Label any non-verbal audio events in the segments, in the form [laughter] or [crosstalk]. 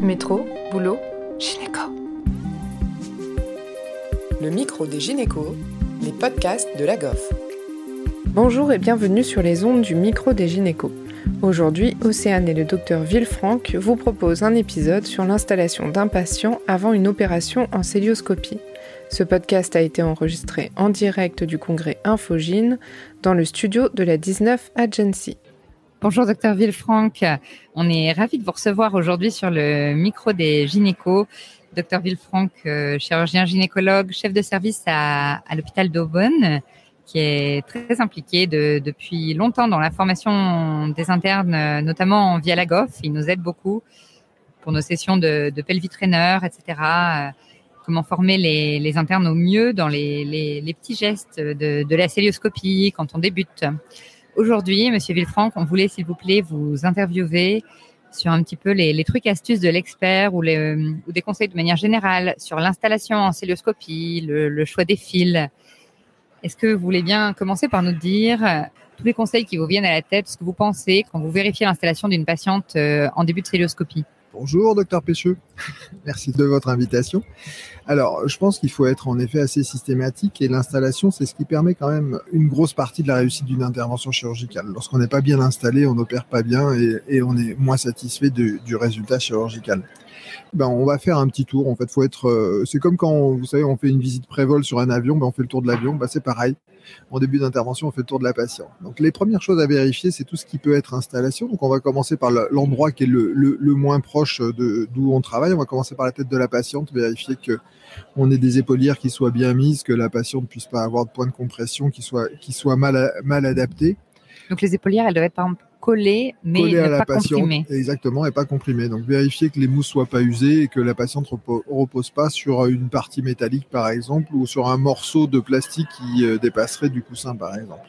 Métro, boulot, gynéco. Le micro des gynécos, les podcasts de la GOF. Bonjour et bienvenue sur les ondes du micro des gynécos. Aujourd'hui, Océane et le docteur Villefranc vous proposent un épisode sur l'installation d'un patient avant une opération en célioscopie. Ce podcast a été enregistré en direct du congrès Infogine dans le studio de la 19 Agency. Bonjour docteur Villefranc, on est ravi de vous recevoir aujourd'hui sur le micro des gynécos. Docteur Villefranc, euh, chirurgien gynécologue, chef de service à, l'hôpital d'Aubonne, qui est très impliqué depuis longtemps dans la formation des internes, notamment via la GOF. Il nous aide beaucoup pour nos sessions de, de pelvitrainer, etc. Euh, comment former les, internes au mieux dans les, petits gestes de, de la célioscopie quand on débute. Aujourd'hui, Monsieur Villefranc, on voulait, s'il vous plaît, vous interviewer sur un petit peu les, trucs astuces de l'expert ou, des conseils de manière générale sur l'installation en célioscopie, le, choix des fils. Est-ce que vous voulez bien commencer par nous dire euh, tous les conseils qui vous viennent à la tête, ce que vous pensez quand vous vérifiez l'installation d'une patiente euh, en début de célioscopie? Bonjour, docteur Pécheux. [laughs] Merci de votre invitation. Alors, je pense qu'il faut être en effet assez systématique et l'installation, c'est ce qui permet quand même une grosse partie de la réussite d'une intervention chirurgicale. Lorsqu'on n'est pas bien installé, on n'opère pas bien et, on est moins satisfait du résultat chirurgical. Ben, on va faire un petit tour. En fait, faut être. Euh, c'est comme quand vous savez, on fait une visite pré-vol sur un avion, ben, on fait le tour de l'avion. Ben, c'est pareil en début d'intervention, on fait le tour de la patiente. Donc les premières choses à vérifier, c'est tout ce qui peut être installation. Donc on va commencer par l'endroit qui est le, moins proche d'où on travaille. On va commencer par la tête de la patiente, vérifier que on ait des épaulières qui soient bien mises, que la patiente ne puisse pas avoir de point de compression qui soit qui mal mal adapté. Donc les épaulières, elles doivent être collées, mais ne pas comprimées. Exactement, et pas comprimées. Donc vérifier que les mousses soient pas usées et que la patiente ne repose pas sur une partie métallique par exemple ou sur un morceau de plastique qui euh, dépasserait du coussin par exemple.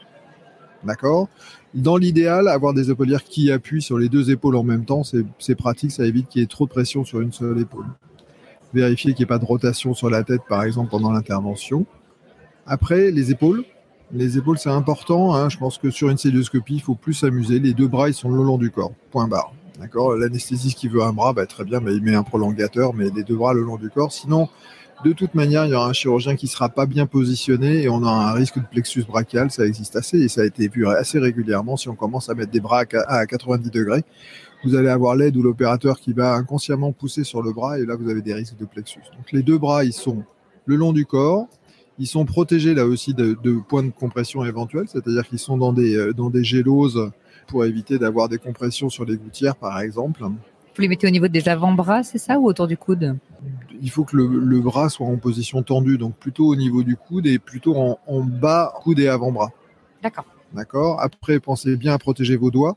D'accord? Dans l'idéal, avoir des épaulières qui appuient sur les deux épaules en même temps, c'est pratique, ça évite qu'il y ait trop de pression sur une seule épaule. Vérifier qu'il n'y ait pas de rotation sur la tête, par exemple, pendant l'intervention. Après, les épaules, les épaules, c'est important. Hein. Je pense que sur une célioscopie, il faut plus s'amuser. Les deux bras, ils sont le long du corps. Point barre. D'accord? L'anesthésiste qui veut un bras, bah, très bien, mais il met un prolongateur, mais les deux bras le long du corps. Sinon, de toute manière, il y aura un chirurgien qui sera pas bien positionné et on a un risque de plexus brachial. Ça existe assez et ça a été vu assez régulièrement. Si on commence à mettre des bras à 90 degrés, vous allez avoir l'aide ou l'opérateur qui va inconsciemment pousser sur le bras et là, vous avez des risques de plexus. Donc, les deux bras, ils sont le long du corps, ils sont protégés là aussi de, points de compression éventuels, c'est-à-dire qu'ils sont dans des, euh, dans des géloses pour éviter d'avoir des compressions sur les gouttières, par exemple. Vous les mettez au niveau des avant-bras, c'est ça, ou autour du coude? Il faut que le, bras soit en position tendue, donc plutôt au niveau du coude et plutôt en, en bas coude et avant-bras. D'accord. D'accord? Après, pensez bien à protéger vos doigts.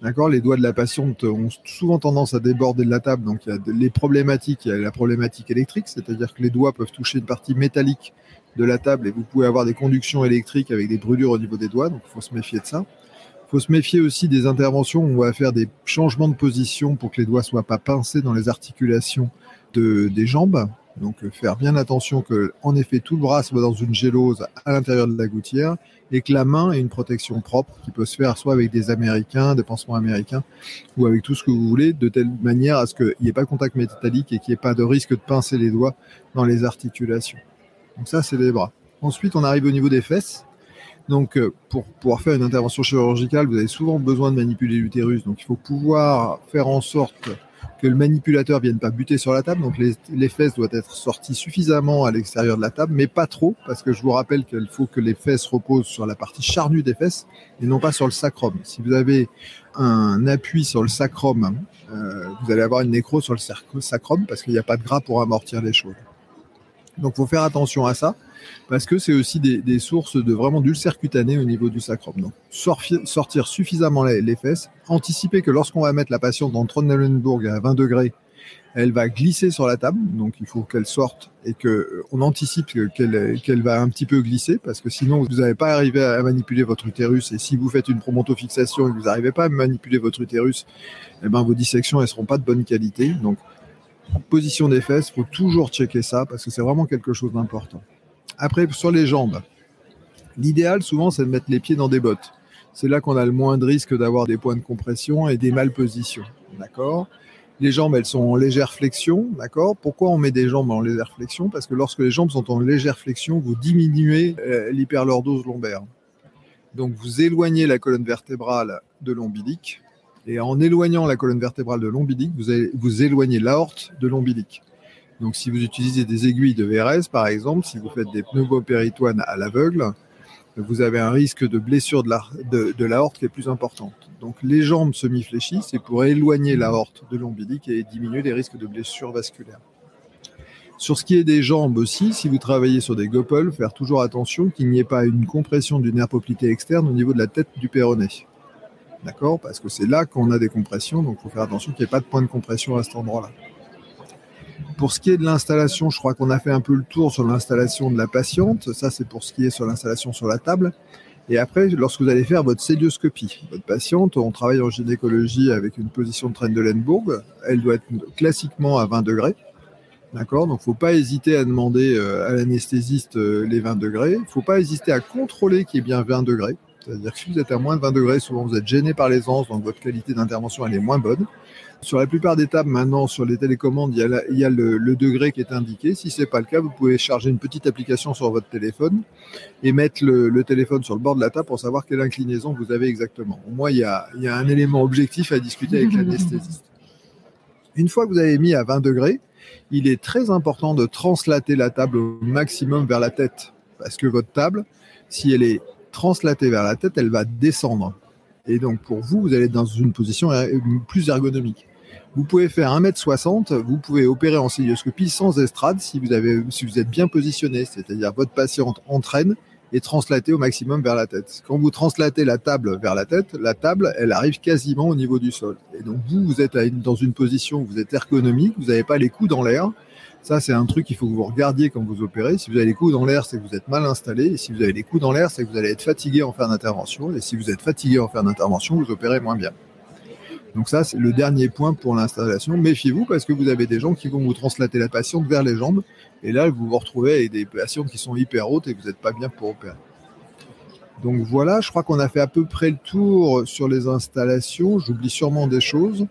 D'accord Les doigts de la patiente ont souvent tendance à déborder de la table. Donc, il y a les problématiques. Il y a la problématique électrique, c'est-à-dire que les doigts peuvent toucher une partie métallique de la table et vous pouvez avoir des conductions électriques avec des brûlures au niveau des doigts, donc il faut se méfier de ça. Il faut se méfier aussi des interventions où on va faire des changements de position pour que les doigts soient pas pincés dans les articulations de, des jambes. Donc euh, faire bien attention que, en effet, tout le bras soit dans une gélose à l'intérieur de la gouttière et que la main ait une protection propre qui peut se faire soit avec des Américains, des pansements américains ou avec tout ce que vous voulez, de telle manière à ce qu'il n'y ait pas de contact métallique et qu'il n'y ait pas de risque de pincer les doigts dans les articulations. Donc ça, c'est les bras. Ensuite, on arrive au niveau des fesses. Donc, euh, pour pouvoir faire une intervention chirurgicale, vous avez souvent besoin de manipuler l'utérus. Donc, il faut pouvoir faire en sorte que le manipulateur vienne pas buter sur la table. Donc, les, fesses doivent être sorties suffisamment à l'extérieur de la table, mais pas trop, parce que je vous rappelle qu'il faut que les fesses reposent sur la partie charnue des fesses et non pas sur le sacrum. Si vous avez un appui sur le sacrum, euh, vous allez avoir une nécro sur le sacrum parce qu'il n'y a pas de gras pour amortir les choses. Donc, faut faire attention à ça parce que c'est aussi des, sources de vraiment d'ulcères cutanés au niveau du sacrum. Donc, sortir suffisamment les, fesses, anticiper que lorsqu'on va mettre la patiente dans Trondheim à 20 degrés, elle va glisser sur la table, donc il faut qu'elle sorte et que euh, on anticipe qu'elle va un petit peu glisser parce que sinon vous n'allez pas arriver à manipuler votre utérus et si vous faites une promontofixation et que vous n'arrivez pas à manipuler votre utérus, eh ben vos dissections elles seront pas de bonne qualité. Donc Position des fesses, faut toujours checker ça parce que c'est vraiment quelque chose d'important. Après, sur les jambes, l'idéal souvent c'est de mettre les pieds dans des bottes. C'est là qu'on a le moins de risque d'avoir des points de compression et des malpositions. D'accord? Les jambes, elles sont en légère flexion, d'accord? Pourquoi on met des jambes en légère flexion? Parce que lorsque les jambes sont en légère flexion, vous diminuez euh, l'hyperlordose lombaire. Donc vous éloignez la colonne vertébrale de l'ombilique, et en éloignant la colonne vertébrale de l'ombilique, vous, vous éloignez l'aorte de l'ombilique. Donc si vous utilisez des aiguilles de VRS, par exemple, si vous faites des pneumopéritoines à l'aveugle, vous avez un risque de blessure de l'aorte qui est plus importante. Donc les jambes semi-fléchies, c'est pour éloigner l'aorte de l'ombilique et diminuer les risques de blessure vasculaire. Sur ce qui est des jambes aussi, si vous travaillez sur des gopples, faire toujours attention qu'il n'y ait pas une compression du nerf poplité externe au niveau de la tête du péroné. D'accord? Parce que c'est là qu'on a des compressions, donc il faut faire attention qu'il n'y ait pas de point de compression à cet endroit-là. Pour ce qui est de l'installation, je crois qu'on a fait un peu le tour sur l'installation de la patiente. Ça, c'est pour ce qui est sur l'installation sur la table. Et après, lorsque vous allez faire votre célioscopie, votre patiente, on travaille en gynécologie avec une position de Trendelenburg. Elle doit être classiquement à 20 degrés. D'accord? Donc, faut pas hésiter à demander euh, à l'anesthésiste euh, les 20 degrés. Faut pas hésiter à contrôler qu'il y ait bien 20 degrés. C'est-à-dire que si vous êtes à moins de 20 degrés, souvent vous êtes gêné par les anses, donc votre qualité d'intervention elle est moins bonne. Sur la plupart des tables maintenant, sur les télécommandes, il y a, le, degré qui est indiqué. Si ce n'est pas le cas, vous pouvez charger une petite application sur votre téléphone et mettre le, téléphone sur le bord de la table pour savoir quelle inclinaison vous avez exactement. Au moins, il y a, il y a un élément objectif à discuter avec l'anesthésiste. [laughs] Une fois que vous avez mis à 20 degrés, il est très important de translater la table au maximum vers la tête. Parce que votre table, si elle est translatée vers la tête, elle va descendre. Et donc pour vous, vous allez être dans une position plus ergonomique. Vous pouvez faire 1m60, vous pouvez opérer en cilioscopie sans estrade si vous, avez, si vous êtes bien positionné, c'est-à-dire votre patiente entraîne et translatée au maximum vers la tête. Quand vous translatez la table vers la tête, la table, elle arrive quasiment au niveau du sol. Et donc vous, vous êtes dans une position vous êtes ergonomique, vous n'avez pas les coups dans l'air, ça, c'est un truc qu'il faut que vous regardiez quand vous opérez. Si vous avez les coups dans l'air, c'est que vous êtes mal installé. Et si vous avez les coups dans l'air, c'est que vous allez être fatigué en faire d'intervention. Et si vous êtes fatigué en faire d'intervention, vous opérez moins bien. Donc ça, c'est le dernier point pour l'installation. Méfiez-vous parce que vous avez des gens qui vont vous translater la patiente vers les jambes. Et là, vous vous retrouvez avec des patientes qui sont hyper hautes et vous n'êtes pas bien pour opérer. Donc voilà, je crois qu'on a fait à peu près le tour sur les installations. J'oublie sûrement des choses.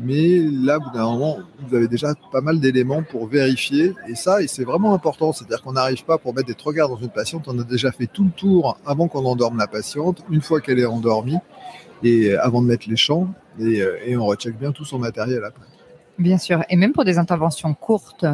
Mais là, vous avez déjà pas mal d'éléments pour vérifier. Et ça, et c'est vraiment important. C'est-à-dire qu'on n'arrive pas pour mettre des regards dans une patiente. On a déjà fait tout le tour avant qu'on endorme la patiente, une fois qu'elle est endormie, et euh, avant de mettre les champs. Et, euh, et on recheck bien tout son matériel après. Bien sûr. Et même pour des interventions courtes,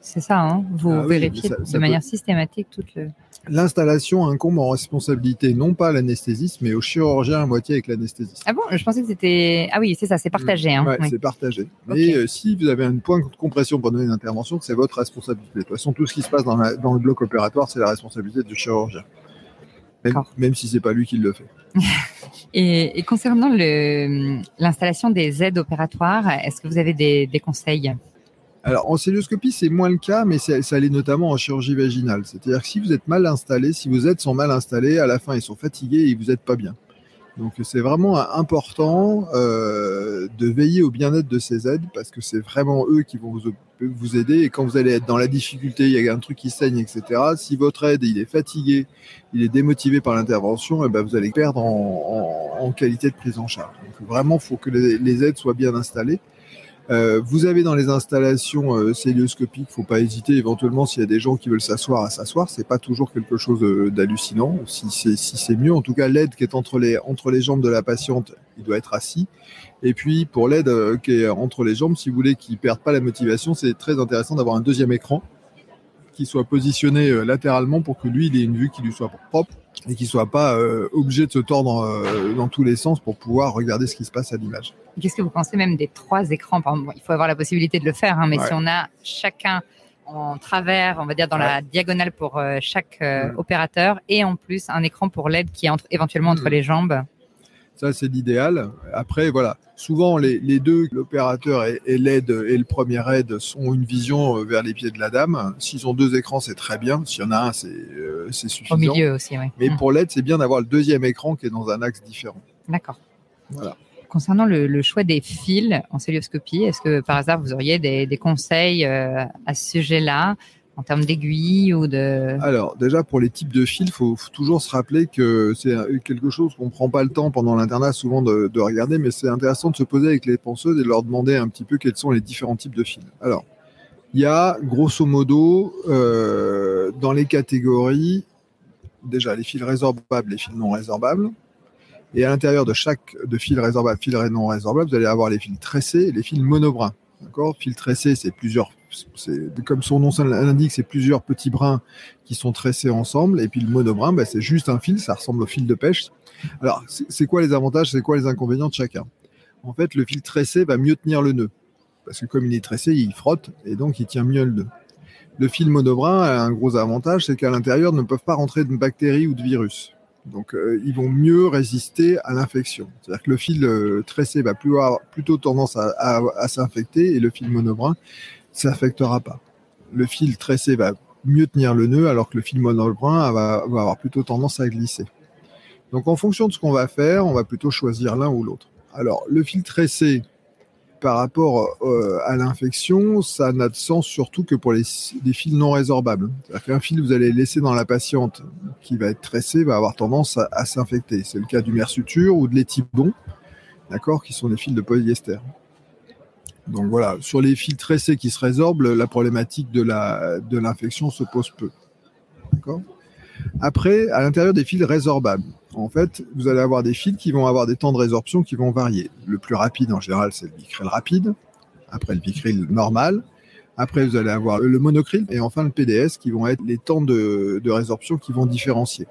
c'est ça, hein vous ah vérifiez de manière systématique toute le... L'installation incombe en responsabilité non pas à l'anesthésiste, mais au chirurgien à moitié avec l'anesthésiste. Ah bon? Je pensais que c'était. Ah oui, c'est ça, c'est partagé. Hein. oui. c'est partagé. Mais euh, si vous avez un point de compression pour donner une intervention, c'est votre responsabilité. De toute façon, tout ce qui se passe dans, dans le bloc opératoire, c'est la responsabilité du chirurgien. Même, même si c'est pas lui qui le fait. [laughs] et, et, concernant l'installation des aides opératoires, est-ce que vous avez des, des conseils? Alors, en célioscopie, c'est moins le cas, mais ça l'est notamment en chirurgie vaginale. C'est-à-dire que si vous êtes mal installé, si vos aides sont mal installées, à la fin, ils sont fatigués et vous n'êtes pas bien. Donc, c'est vraiment important euh, de veiller au bien-être de ces aides parce que c'est vraiment eux qui vont vous, aider. Et quand vous allez être dans la difficulté, il y a un truc qui saigne, etc. Si votre aide, il est fatigué, il est démotivé par l'intervention, et eh ben vous allez perdre en, qualité de prise en charge. Donc, vraiment, faut que les aides soient bien installées. Euh, vous avez dans les installations euh, célioscopiques, faut pas hésiter éventuellement s'il y a des gens qui veulent s'asseoir à s'asseoir, c'est pas toujours quelque chose euh, d'hallucinant. Si c'est si mieux, en tout cas l'aide qui est entre les entre les jambes de la patiente, il doit être assis. Et puis pour l'aide euh, qui est entre les jambes, si vous voulez qu'il perde pas la motivation, c'est très intéressant d'avoir un deuxième écran qui soit positionné latéralement pour que lui il ait une vue qui lui soit propre et qu'il soit pas euh, obligé de se tordre euh, dans tous les sens pour pouvoir regarder ce qui se passe à l'image. Qu'est-ce que vous pensez même des trois écrans? Il faut avoir la possibilité de le faire, hein, mais si on a chacun en travers, on va dire dans la diagonale pour euh, chaque opérateur, et en plus un écran pour l'aide qui est entre, éventuellement entre les jambes. Ça, c'est l'idéal. Après, voilà. Souvent, les, deux, l'opérateur et, l'aide et le premier aide, sont une vision euh, vers les pieds de la dame. S'ils ont deux écrans, c'est très bien. S'il y en a un, c'est euh, suffisant. Au milieu aussi, oui. Mais mmh. pour l'aide, c'est bien d'avoir le deuxième écran qui est dans un axe différent. D'accord. Voilà. Concernant le, choix des fils en célioscopie, est-ce que par hasard vous auriez des, conseils euh, à ce sujet-là? En termes d'aiguilles ou de Alors déjà pour les types de fils, il faut, toujours se rappeler que c'est quelque chose qu'on prend pas le temps pendant l'internat souvent de, regarder, mais c'est intéressant de se poser avec les penseuses et de leur demander un petit peu quels sont les différents types de fils. Alors il y a grosso modo euh, dans les catégories déjà les fils résorbables, les fils non résorbables. Et à l'intérieur de chaque de fil résorbable, fil non résorbable, vous allez avoir les fils tressés et les fils monobrins. D'accord? Fil tressé, c'est plusieurs, comme son nom l'indique, c'est plusieurs petits brins qui sont tressés ensemble. Et puis le monobrin, bah, c'est juste un fil, ça ressemble au fil de pêche. Alors, c'est quoi les avantages, c'est quoi les inconvénients de chacun? En fait, le fil tressé va mieux tenir le nœud. Parce que comme il est tressé, il frotte et donc il tient mieux le nœud. Le fil monobrin a un gros avantage, c'est qu'à l'intérieur ne peuvent pas rentrer de bactéries ou de virus. Donc, euh, ils vont mieux résister à l'infection. C'est-à-dire que le fil euh, tressé va avoir, plutôt tendance à, s'infecter et le fil monobrin s'affectera pas. Le fil tressé va mieux tenir le nœud alors que le fil monobrin va, va avoir plutôt tendance à glisser. Donc, en fonction de ce qu'on va faire, on va plutôt choisir l'un ou l'autre. Alors, le fil tressé, par rapport euh, à l'infection, ça n'a de sens surtout que pour les, fils non résorbables. C'est-à-dire qu'un fil que vous allez laisser dans la patiente qui va être tressé va avoir tendance à, s'infecter. C'est le cas du mersuture ou de l'étibon, d'accord, qui sont des fils de polyester. Donc voilà, sur les fils tressés qui se résorbent, la problématique de l'infection se pose peu. Après, à l'intérieur des fils résorbables, en fait, vous allez avoir des fils qui vont avoir des temps de résorption qui vont varier. Le plus rapide, en général, c'est le vicryl rapide. Après, le vicryl normal. Après, vous allez avoir le monocryl et enfin le PDS qui vont être les temps de, résorption qui vont différencier.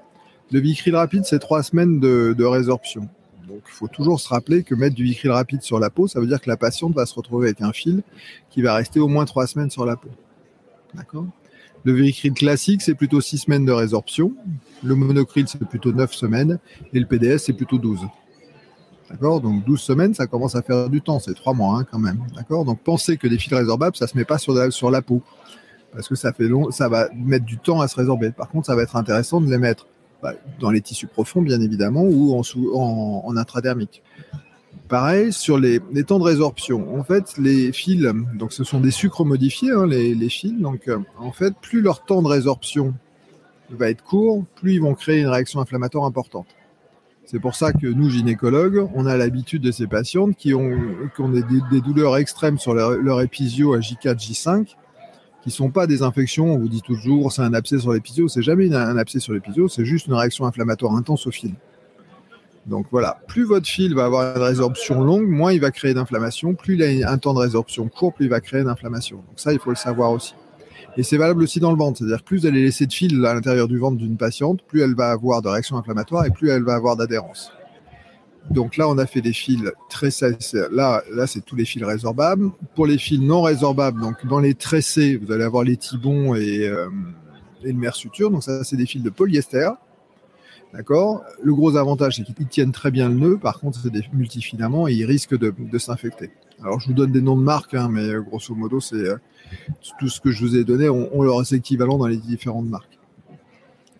Le vicryl rapide, c'est trois semaines de, résorption. Donc, il faut toujours se rappeler que mettre du vicryl rapide sur la peau, ça veut dire que la patiente va se retrouver avec un fil qui va rester au moins trois semaines sur la peau. D'accord? Le vicryl classique, c'est plutôt 6 semaines de résorption. Le monocryl, c'est plutôt 9 semaines. Et le PDS, c'est plutôt 12. D'accord? Donc 12 semaines, ça commence à faire du temps. C'est 3 mois hein, quand même. D'accord? Donc pensez que des fils résorbables, ça ne se met pas sur la, sur la peau. Parce que ça, fait long, ça va mettre du temps à se résorber. Par contre, ça va être intéressant de les mettre bah, dans les tissus profonds, bien évidemment, ou en, en, en intradermique. Pareil sur les, temps de résorption. En fait, les fils, donc ce sont des sucres modifiés, hein, les, fils. Donc, euh, en fait, plus leur temps de résorption va être court, plus ils vont créer une réaction inflammatoire importante. C'est pour ça que nous, gynécologues, on a l'habitude de ces patientes qui ont, des, douleurs extrêmes sur leur, leur épisio à J4, J5, qui sont pas des infections. On vous dit toujours c'est un abcès sur l'épisio, c'est jamais un abcès sur l'épisio, c'est juste une réaction inflammatoire intense au fil. Donc voilà, plus votre fil va avoir une résorption longue, moins il va créer d'inflammation. Plus il a un temps de résorption court, plus il va créer d'inflammation. Donc ça, il faut le savoir aussi. Et c'est valable aussi dans le ventre. C'est-à-dire plus vous allez laisser de fil à l'intérieur du ventre d'une patiente, plus elle va avoir de réaction inflammatoire et plus elle va avoir d'adhérence. Donc là, on a fait des fils très Là, là c'est tous les fils résorbables. Pour les fils non résorbables, donc dans les tressés, vous allez avoir les tibons et, euh, et le mersuture. Donc ça, c'est des fils de polyester. D'accord? Le gros avantage, c'est qu'ils tiennent très bien le nœud. Par contre, c'est des multifilaments et ils risquent de, s'infecter. Alors, je vous donne des noms de marques, hein, mais euh, grosso modo, c'est euh, tout ce que je vous ai donné. On, leur est équivalent dans les différentes marques.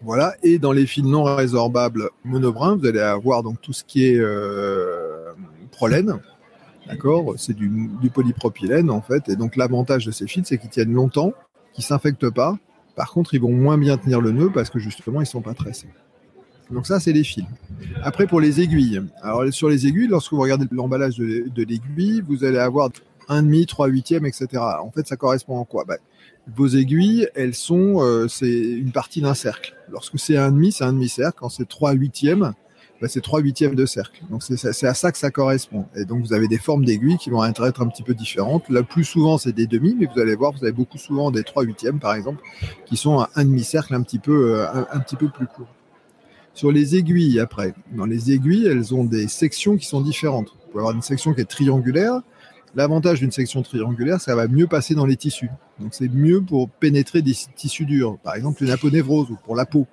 Voilà. Et dans les fils non résorbables monobrins, vous allez avoir donc tout ce qui est euh, prolène. D'accord? C'est du, du, polypropylène, en fait. Et donc, l'avantage de ces fils, c'est qu'ils tiennent longtemps, qu'ils ne s'infectent pas. Par contre, ils vont moins bien tenir le nœud parce que justement, ils ne sont pas tressés. Donc ça, c'est les fils. Après, pour les aiguilles. Alors sur les aiguilles, lorsque vous regardez l'emballage de, l'aiguille, vous allez avoir un demi, trois huitièmes, etc. En fait, ça correspond à quoi? Bah, Vos aiguilles, elles sont, euh, c'est une partie d'un cercle. Lorsque c'est un demi, c'est un demi-cercle. Quand c'est trois huitièmes, bah, c'est trois huitièmes de cercle. Donc c'est à ça que ça correspond. Et donc vous avez des formes d'aiguilles qui vont être un petit peu différentes. Là, plus souvent, c'est des demi, mais vous allez voir, vous avez beaucoup souvent des trois huitièmes, par exemple, qui sont un, demi-cercle un petit peu, euh, un petit peu plus court. Sur les aiguilles, après, dans les aiguilles, elles ont des sections qui sont différentes. Vous pouvez avoir une section qui est triangulaire. L'avantage d'une section triangulaire, ça va mieux passer dans les tissus. Donc c'est mieux pour pénétrer des tissus durs. Par exemple, une aponévrose ou pour la peau.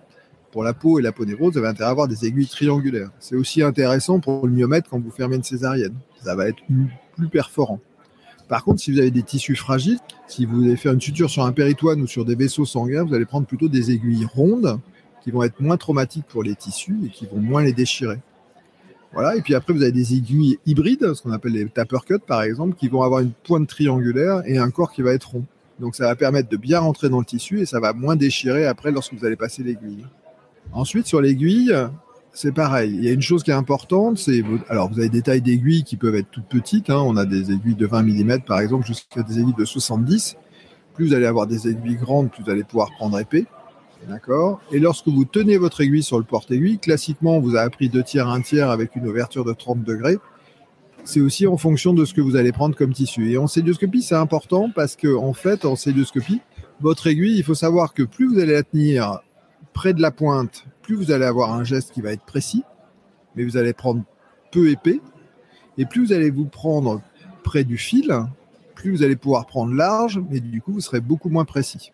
Pour la peau et l'aponévrose, vous avez intérêt à avoir des aiguilles triangulaires. C'est aussi intéressant pour le myomètre quand vous fermez une césarienne. Ça va être plus perforant. Par contre, si vous avez des tissus fragiles, si vous allez faire une suture sur un péritoine ou sur des vaisseaux sanguins, vous allez prendre plutôt des aiguilles rondes qui vont être moins traumatiques pour les tissus et qui vont moins les déchirer. Voilà, et puis après, vous avez des aiguilles hybrides, ce qu'on appelle les taper cut par exemple, qui vont avoir une pointe triangulaire et un corps qui va être rond. Donc ça va permettre de bien rentrer dans le tissu et ça va moins déchirer après lorsque vous allez passer l'aiguille. Ensuite, sur l'aiguille, c'est pareil. Il y a une chose qui est importante, c'est alors vous avez des tailles d'aiguilles qui peuvent être toutes petites. Hein. On a des aiguilles de 20 mm par exemple jusqu'à des aiguilles de 70. Plus vous allez avoir des aiguilles grandes, plus vous allez pouvoir prendre épais. D'accord Et lorsque vous tenez votre aiguille sur le porte-aiguille, classiquement, on vous a appris deux tiers, un tiers avec une ouverture de 30 degrés. C'est aussi en fonction de ce que vous allez prendre comme tissu. Et en célioscopie, c'est important parce que, en fait, en célioscopie, votre aiguille, il faut savoir que plus vous allez la tenir près de la pointe, plus vous allez avoir un geste qui va être précis, mais vous allez prendre peu épais. Et plus vous allez vous prendre près du fil, plus vous allez pouvoir prendre large, mais du coup, vous serez beaucoup moins précis.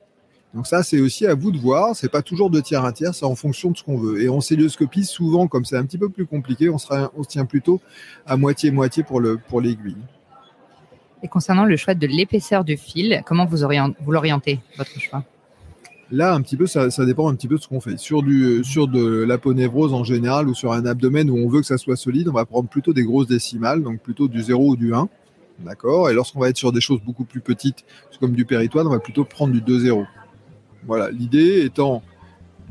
Donc ça, c'est aussi à vous de voir. C'est pas toujours de tiers un tiers, c'est en fonction de ce qu'on veut. Et en célioscopie, souvent, comme c'est un petit peu plus compliqué, on, sera, on se tient plutôt à moitié-moitié pour, le, pour l'aiguille. Et concernant le choix de l'épaisseur du fil, comment vous, vous l'orientez, votre choix? Là, un petit peu, ça, ça, dépend un petit peu de ce qu'on fait. Sur, du, sur de l'aponévrose en général ou sur un abdomen où on veut que ça soit solide, on va prendre plutôt des grosses décimales, donc plutôt du 0 ou du 1. D'accord? Et lorsqu'on va être sur des choses beaucoup plus petites, comme du péritoine, on va plutôt prendre du 2-0. Voilà, l'idée étant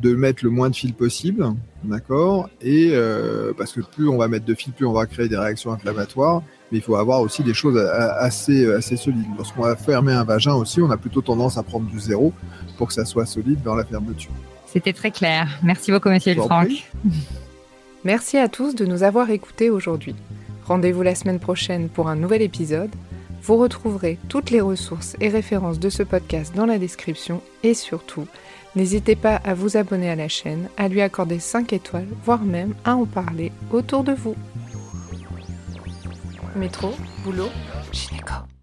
de mettre le moins de fils possible, d'accord Et euh, parce que plus on va mettre de fils, plus on va créer des réactions inflammatoires. Mais il faut avoir aussi des choses assez, assez solides. Lorsqu'on va fermer un vagin aussi, on a plutôt tendance à prendre du zéro pour que ça soit solide dans la fermeture. C'était très clair. Merci beaucoup, monsieur Franck. Merci à tous de nous avoir écoutés aujourd'hui. Rendez-vous la semaine prochaine pour un nouvel épisode. Vous retrouverez toutes les ressources et références de ce podcast dans la description et surtout, n'hésitez pas à vous abonner à la chaîne, à lui accorder 5 étoiles, voire même à en parler autour de vous. Métro, boulot, gynéco.